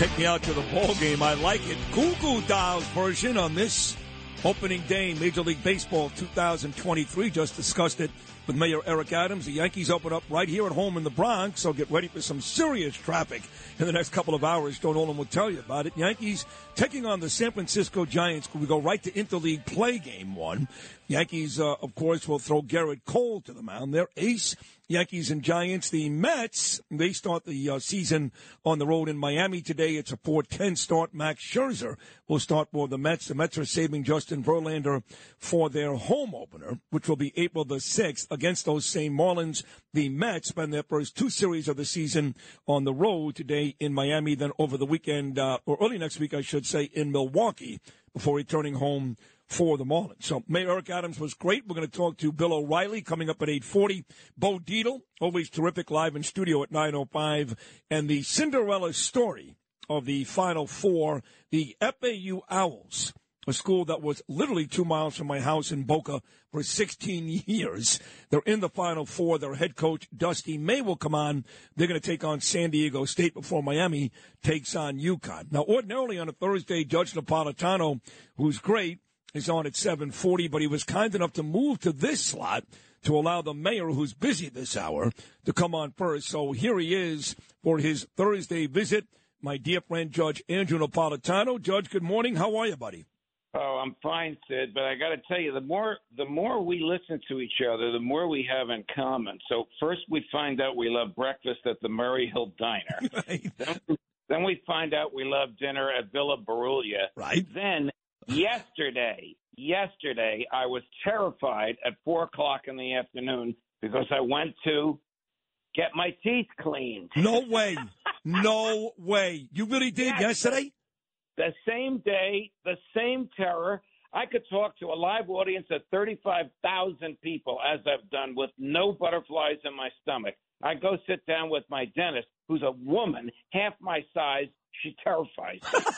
Take me out to the ball game. I like it. Goo Goo Dolls version on this opening day, Major League Baseball 2023. Just discussed it with Mayor Eric Adams. The Yankees open up right here at home in the Bronx, so get ready for some serious traffic in the next couple of hours. Don Olin will tell you about it. Yankees taking on the San Francisco Giants. We go right to interleague play game one. Yankees, uh, of course, will throw Gerrit Cole to the mound. Their ace Yankees and Giants. The Mets, they start the uh, season on the road in Miami today. It's a 4-10 start. Max Scherzer will start for the Mets. The Mets are saving Justin Verlander for their home opener, which will be April the 6th against those same Marlins. The Mets spend their first two series of the season on the road today in Miami, then over the weekend, uh, or early next week, I should say, in Milwaukee before returning home for the Marlins. So Mayor Eric Adams was great. We're going to talk to Bill O'Reilly coming up at 840. Bo Dietl, always terrific live in studio at 905. And the Cinderella story of the Final Four, the FAU Owls, a school that was literally two miles from my house in Boca for 16 years. They're in the Final Four. Their head coach, Dusty May, will come on. They're going to take on San Diego State before Miami takes on UConn. Now, ordinarily on a Thursday, Judge Napolitano, who's great, is on at 740, but he was kind enough to move to this slot to allow the mayor, who's busy this hour, to come on first. So here he is for his Thursday visit. My dear friend, Judge Andrew Napolitano. Judge, good morning. How are you, buddy? Oh, I'm fine, Sid. But I got to tell you, the more the more we listen to each other, the more we have in common. So first, we find out we love breakfast at the Murray Hill Diner. Right. then, then we find out we love dinner at Villa Berulia. Right. Then yesterday, yesterday, I was terrified at four o'clock in the afternoon because I went to get my teeth cleaned. No way. No way. You really did Yes. yesterday? The same day, the same terror. I could talk to a live audience of 35,000 people, as I've done, with no butterflies in my stomach. I go sit down with my dentist, who's a woman, half my size. She terrifies me.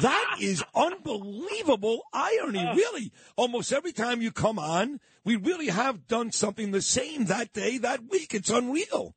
That is unbelievable irony. Really, almost every time you come on, we really have done something the same that day, that week. It's unreal.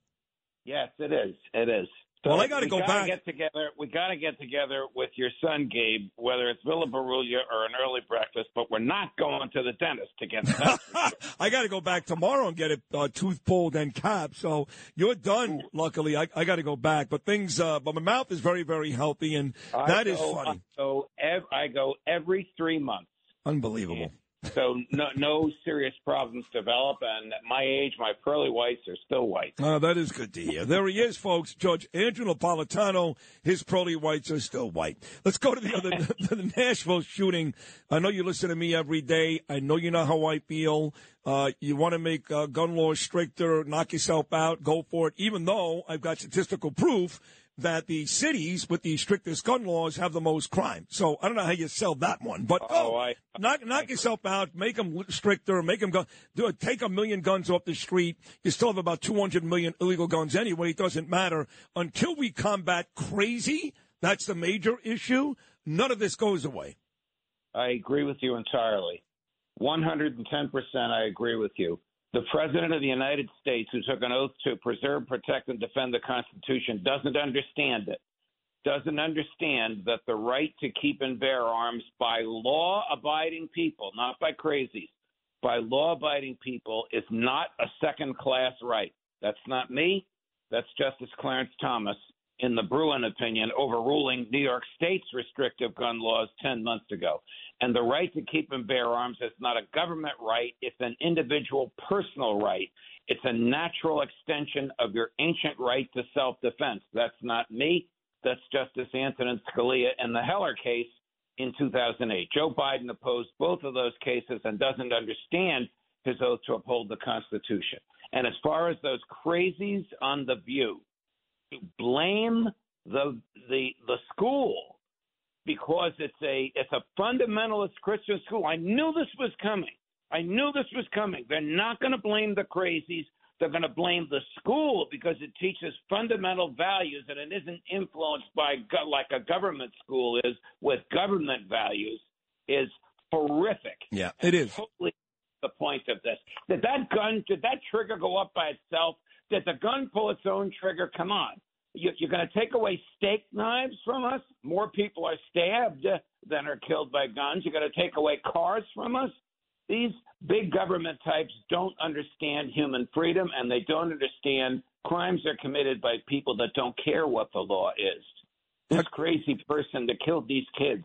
yes, it is. It is. So Well, I gotta we go gotta back. Get together. We got to get together with your son, Gabe, whether it's Villa Berulia or an early breakfast. But we're not going to the dentist together. I got to go back tomorrow and get it uh, tooth pulled and capped. So you're done. Luckily, I, I got to go back. But things, uh, but my mouth is very, very healthy, and that I is funny. I go, ev- I go every three months. Unbelievable. So no, no serious problems develop, and at my age, my pearly whites are still white. Uh, that is good to hear. There he is, folks. Judge Andrew Napolitano. His pearly whites are still white. Let's go to the other, the Nashville shooting. I know you listen to me every day. I know you know how I feel. Uh, you want to make uh, gun laws stricter, knock yourself out, go for it. Even though I've got statistical proof that the cities with the strictest gun laws have the most crime. So I don't know how you sell that one, but Oh, oh, I- knock knock yourself out, make them stricter, make them go, do take a million guns off the street. You still have about 200 million illegal guns anyway. It doesn't matter until we combat crazy. That's the major issue. None of this goes away. I agree with you entirely. 110% I agree with you. The President of the United States, who took an oath to preserve, protect, and defend the Constitution, doesn't understand it. Doesn't understand that the right to keep and bear arms by law abiding people, not by crazies, by law abiding people is not a second class right. That's not me. That's Justice Clarence Thomas in the Bruen opinion overruling New York State's restrictive gun laws 10 months ago. And the right to keep and bear arms is not a government right, it's an individual personal right. It's a natural extension of your ancient right to self defense. That's not me. That's Justice Antonin Scalia in the Heller case in 2008. Joe Biden opposed both of those cases and doesn't understand his oath to uphold the Constitution. And as far as those crazies on the View, to blame the the the school because it's a it's a fundamentalist Christian school. I knew this was coming. I knew this was coming. They're not going to blame the crazies. They're going to blame the school because it teaches fundamental values and it isn't influenced by go- like a government school is with government values is horrific. Yeah, it is. Totally the point of this. Did that gun? Did that trigger go up by itself? Did the gun pull its own trigger? Come on. You, you're going to take away steak knives from us? More people are stabbed than are killed by guns. You're going to take away cars from us? These big government types don't understand human freedom and they don't understand crimes are committed by people that don't care what the law is. This crazy person that killed these kids,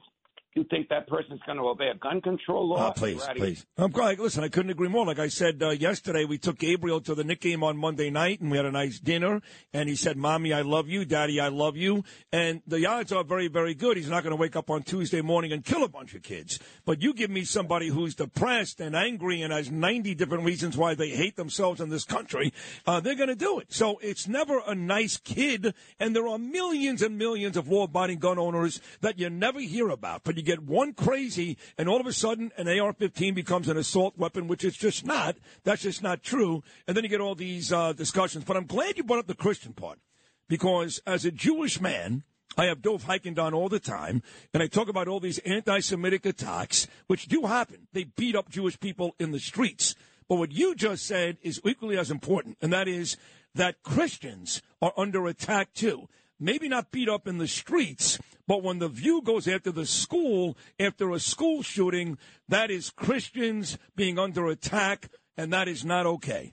you think that person's going to obey a gun control law? Oh, please, You're out of your please. I'm glad. Listen, I couldn't agree more. Like I said uh, yesterday, we took Gabriel to the Knick game on Monday night, and we had a nice dinner. And he said, "Mommy, I love you. Daddy, I love you." And the odds are very, very good. He's not going to wake up on Tuesday morning and kill a bunch of kids. But you give me somebody who's depressed and angry and has 90 different reasons why they hate themselves in this country. Uh, they're going to do it. So it's never a nice kid. And there are millions and millions of law-abiding gun owners that you never hear about. But you get one crazy, and all of a sudden, an AR-15 becomes an assault weapon, which it's just not. That's just not true. And then you get all these uh, discussions. But I'm glad you brought up the Christian part because as a Jewish man, I have Dov Hikind on all the time, and I talk about all these anti-Semitic attacks, which do happen. They beat up Jewish people in the streets. But what you just said is equally as important, and that is that Christians are under attack too. Maybe not beat up in the streets, but when the view goes after the school, after a school shooting, that is Christians being under attack, and that is not okay.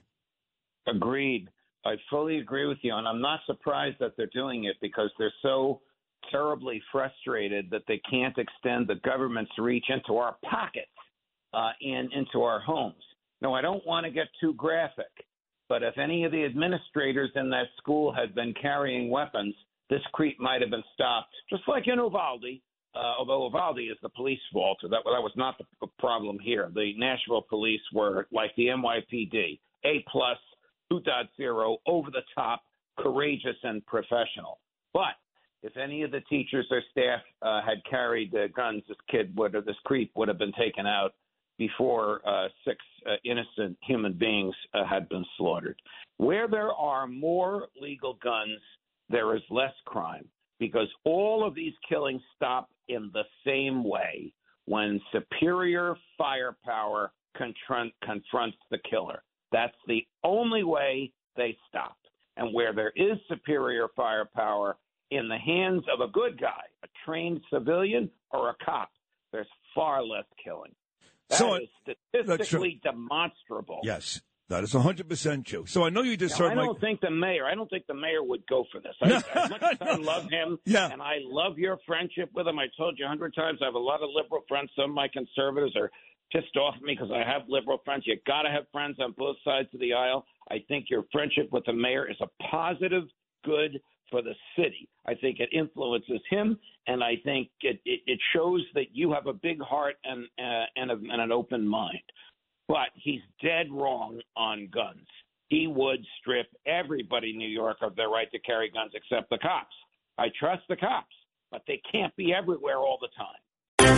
Agreed. I fully agree with you, and I'm not surprised that they're doing it because they're so terribly frustrated that they can't extend the government's reach into our pockets uh, and into our homes. Now, I don't want to get too graphic, but if any of the administrators in that school had been carrying weapons, this creep might have been stopped, just like in Uvalde. Uh, although Uvalde is the police fault, that that was not the problem here. The Nashville police were like the NYPD, A plus, 2.0, over the top, courageous and professional. But if any of the teachers or staff uh, had carried uh, guns, this kid would, or this creep would have been taken out before uh, six uh, innocent human beings uh, had been slaughtered. Where there are more legal guns, there is less crime because all of these killings stop in the same way when superior firepower confront, confronts the killer. That's the only way they stop. And where there is superior firepower in the hands of a good guy, a trained civilian or a cop, there's far less killing. That So, is that's statistically demonstrable. Yes, that is 100% true. So I know you just Now, heard I don't think the mayor. I don't think the mayor would go for this. I, as much as I love him, Yeah. and I love your friendship with him. I told you a hundred times. I have a lot of liberal friends. Some of my conservatives are pissed off at me because I have liberal friends. You got to have friends on both sides of the aisle. I think your friendship with the mayor is a positive good for the city. I think it influences him, and I think it, it, it shows that you have a big heart and uh, and, a, and an open mind. But he's dead wrong on guns. He would strip everybody in New York of their right to carry guns except the cops. I trust the cops, but they can't be everywhere all the time.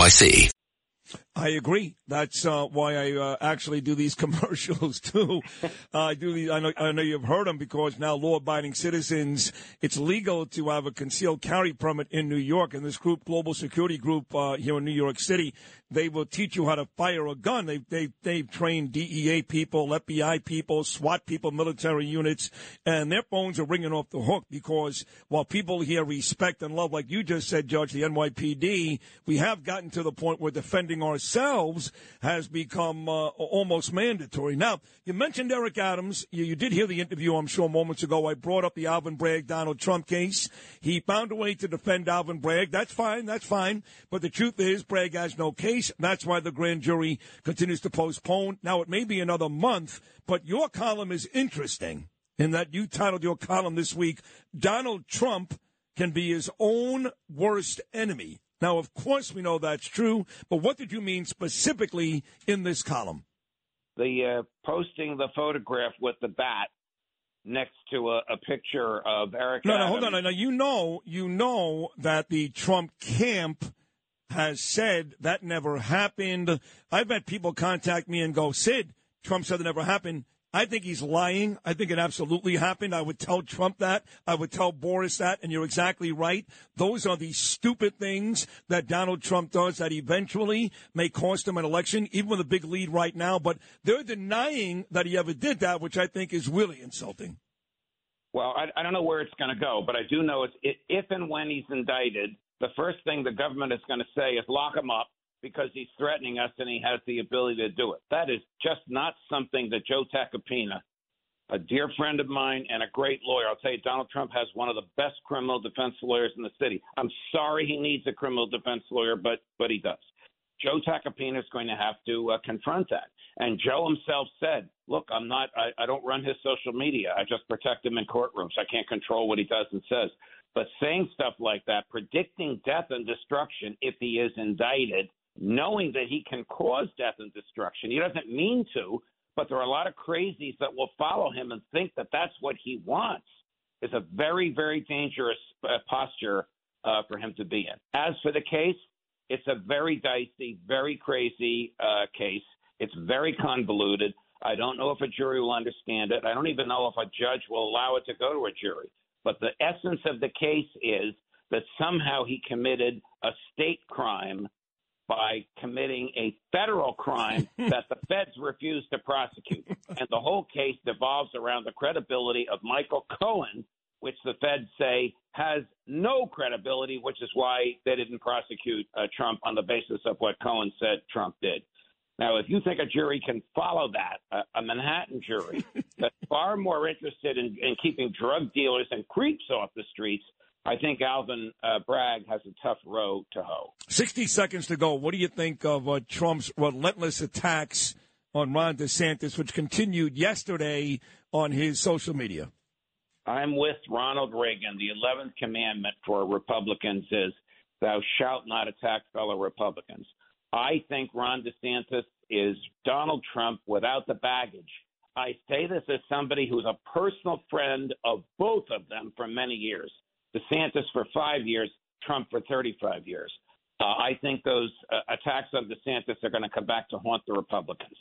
NYC. I agree. That's uh, why I uh, actually do these commercials too. Uh, I do these. I know, I know you've heard them because now law-abiding citizens, it's legal to have a concealed carry permit in New York. And this group, Global Security Group, uh, here in New York City, they will teach you how to fire a gun. They they they've trained DEA people, FBI people, SWAT people, military units, and their phones are ringing off the hook because while people here respect and love, like you just said, Judge, the NYPD, we have gotten to the point where defending ourselves has become uh, almost mandatory. Now, you mentioned Eric Adams. You, you did hear the interview, I'm sure, moments ago. I brought up the Alvin Bragg Donald Trump case. He found a way to defend Alvin Bragg. That's fine. That's fine. But the truth is, Bragg has no case. That's why the grand jury continues to postpone. Now, it may be another month, but your column is interesting in that you titled your column this week, Donald Trump can be his own worst enemy. Now, of course, we know that's true, but what did you mean specifically in this column? The uh, posting the photograph with the bat next to a, a picture of Eric. No, no, Adams. hold on. Now, you know, you know that the Trump camp has said that never happened. I've had people contact me and go, Sid, Trump said it never happened. I think he's lying. I think it absolutely happened. I would tell Trump that. I would tell Boris that. And you're exactly right. Those are the stupid things that Donald Trump does that eventually may cost him an election, even with a big lead right now. But they're denying that he ever did that, which I think is really insulting. Well, I, I don't know where it's going to go, but I do know it's it, if and when he's indicted, the first thing the government is going to say is lock him up because he's threatening us and he has the ability to do it. That is just not something that Joe Tacopina, a dear friend of mine and a great lawyer, I'll tell you, Donald Trump has one of the best criminal defense lawyers in the city. I'm sorry he needs a criminal defense lawyer, but but he does. Joe Tacopina is going to have to uh, confront that. And Joe himself said, "Look, I'm not. I, I don't run his social media. I just protect him in courtrooms. I can't control what he does and says." But saying stuff like that, predicting death and destruction if he is indicted, knowing that he can cause death and destruction. He doesn't mean to, but there are a lot of crazies that will follow him and think that that's what he wants. It's a very, very dangerous uh, posture uh, for him to be in. As for the case, it's a very dicey, very crazy uh, case. It's very convoluted. I don't know if a jury will understand it. I don't even know if a judge will allow it to go to a jury. But the essence of the case is that somehow he committed a state crime by committing a federal crime that the feds refuse to prosecute. And the whole case devolves around the credibility of Michael Cohen, which the feds say has no credibility, which is why they didn't prosecute uh, Trump on the basis of what Cohen said Trump did. Now, if you think a jury can follow that, uh, a Manhattan jury that's far more interested in, in keeping drug dealers and creeps off the streets I think Alvin uh, Bragg has a tough row to hoe. 60 seconds to go. What do you think of uh, Trump's relentless attacks on Ron DeSantis, which continued yesterday on his social media? I'm with Ronald Reagan. The 11th commandment for Republicans is, Thou shalt not attack fellow Republicans. I think Ron DeSantis is Donald Trump without the baggage. I say this as somebody who's a personal friend of both of them for many years. DeSantis for five years, Trump for 35 years. Uh, I think those uh, attacks on DeSantis are going to come back to haunt the Republicans,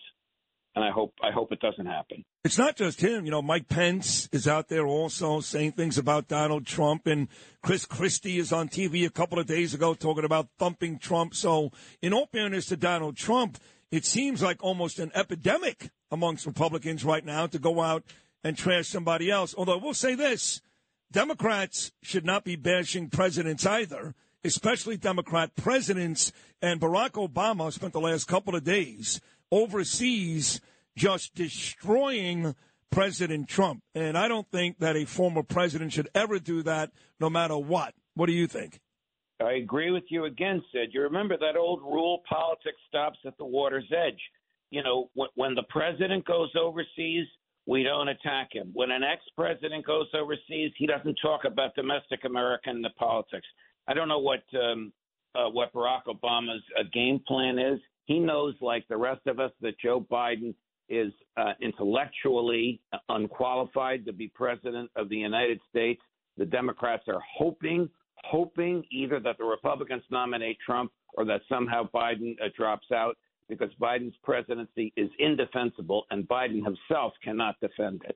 and I hope I hope it doesn't happen. It's not just him. You know, Mike Pence is out there also saying things about Donald Trump, and Chris Christie is on TV a couple of days ago talking about thumping Trump. So, in all fairness to Donald Trump, it seems like almost an epidemic amongst Republicans right now to go out and trash somebody else. Although we'll say this Democrats should not be bashing presidents either, especially Democrat presidents. And Barack Obama spent the last couple of days overseas just destroying President Trump. And I don't think that a former president should ever do that, no matter what. What do you think? I agree with you again, Sid. You remember that old rule politics stops at the water's edge. You know, when, the president goes overseas, we don't attack him. When an ex president goes overseas, he doesn't talk about domestic American politics. I don't know what um, uh, what Barack Obama's uh, game plan is. He knows, like the rest of us, that Joe Biden is uh, intellectually unqualified to be president of the United States. The Democrats are hoping, hoping either that the Republicans nominate Trump or that somehow Biden uh, drops out. Because Biden's presidency is indefensible and Biden himself cannot defend it.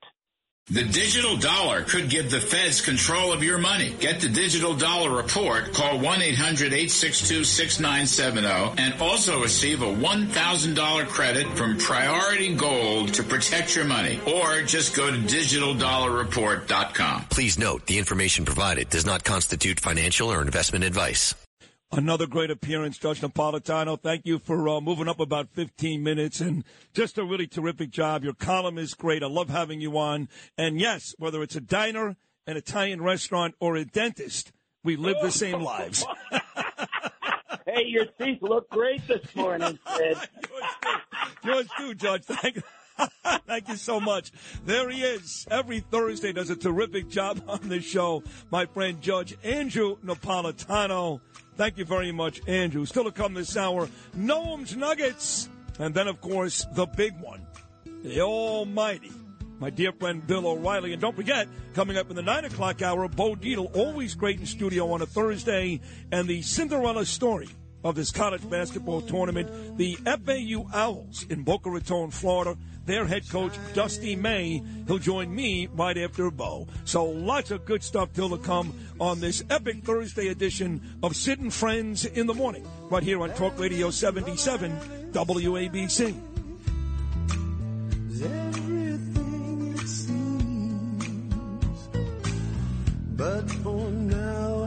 The digital dollar could give the feds control of your money. Get the digital dollar report. Call 1-800-862-6970 and also receive a $1,000 credit from Priority Gold to protect your money. Or just go to digitaldollarreport.com. Please note the information provided does not constitute financial or investment advice. Another great appearance, Judge Napolitano. Thank you for uh, moving up about 15 minutes and just a really terrific job. Your column is great. I love having you on. And yes, whether it's a diner, an Italian restaurant, or a dentist, we live the same lives. hey, your teeth look great this morning, Sid. Yours too, Judge. Thank you. Thank you so much. There he is. Every Thursday does a terrific job on the show. My friend Judge Andrew Napolitano. Thank you very much, Andrew. Still to come this hour, Noam's Nuggets. And then, of course, the big one, the almighty, my dear friend Bill O'Reilly. And don't forget, coming up in the 9 o'clock hour, Bo Dietl, always great in studio on a Thursday, and the Cinderella story of this college basketball tournament, the FAU Owls in Boca Raton, Florida. Their head coach, Dusty May, he'll join me right after Bo. So lots of good stuff still to come on this epic Thursday edition of and Friends in the Morning, right here on Talk Radio 77 WABC. but for now.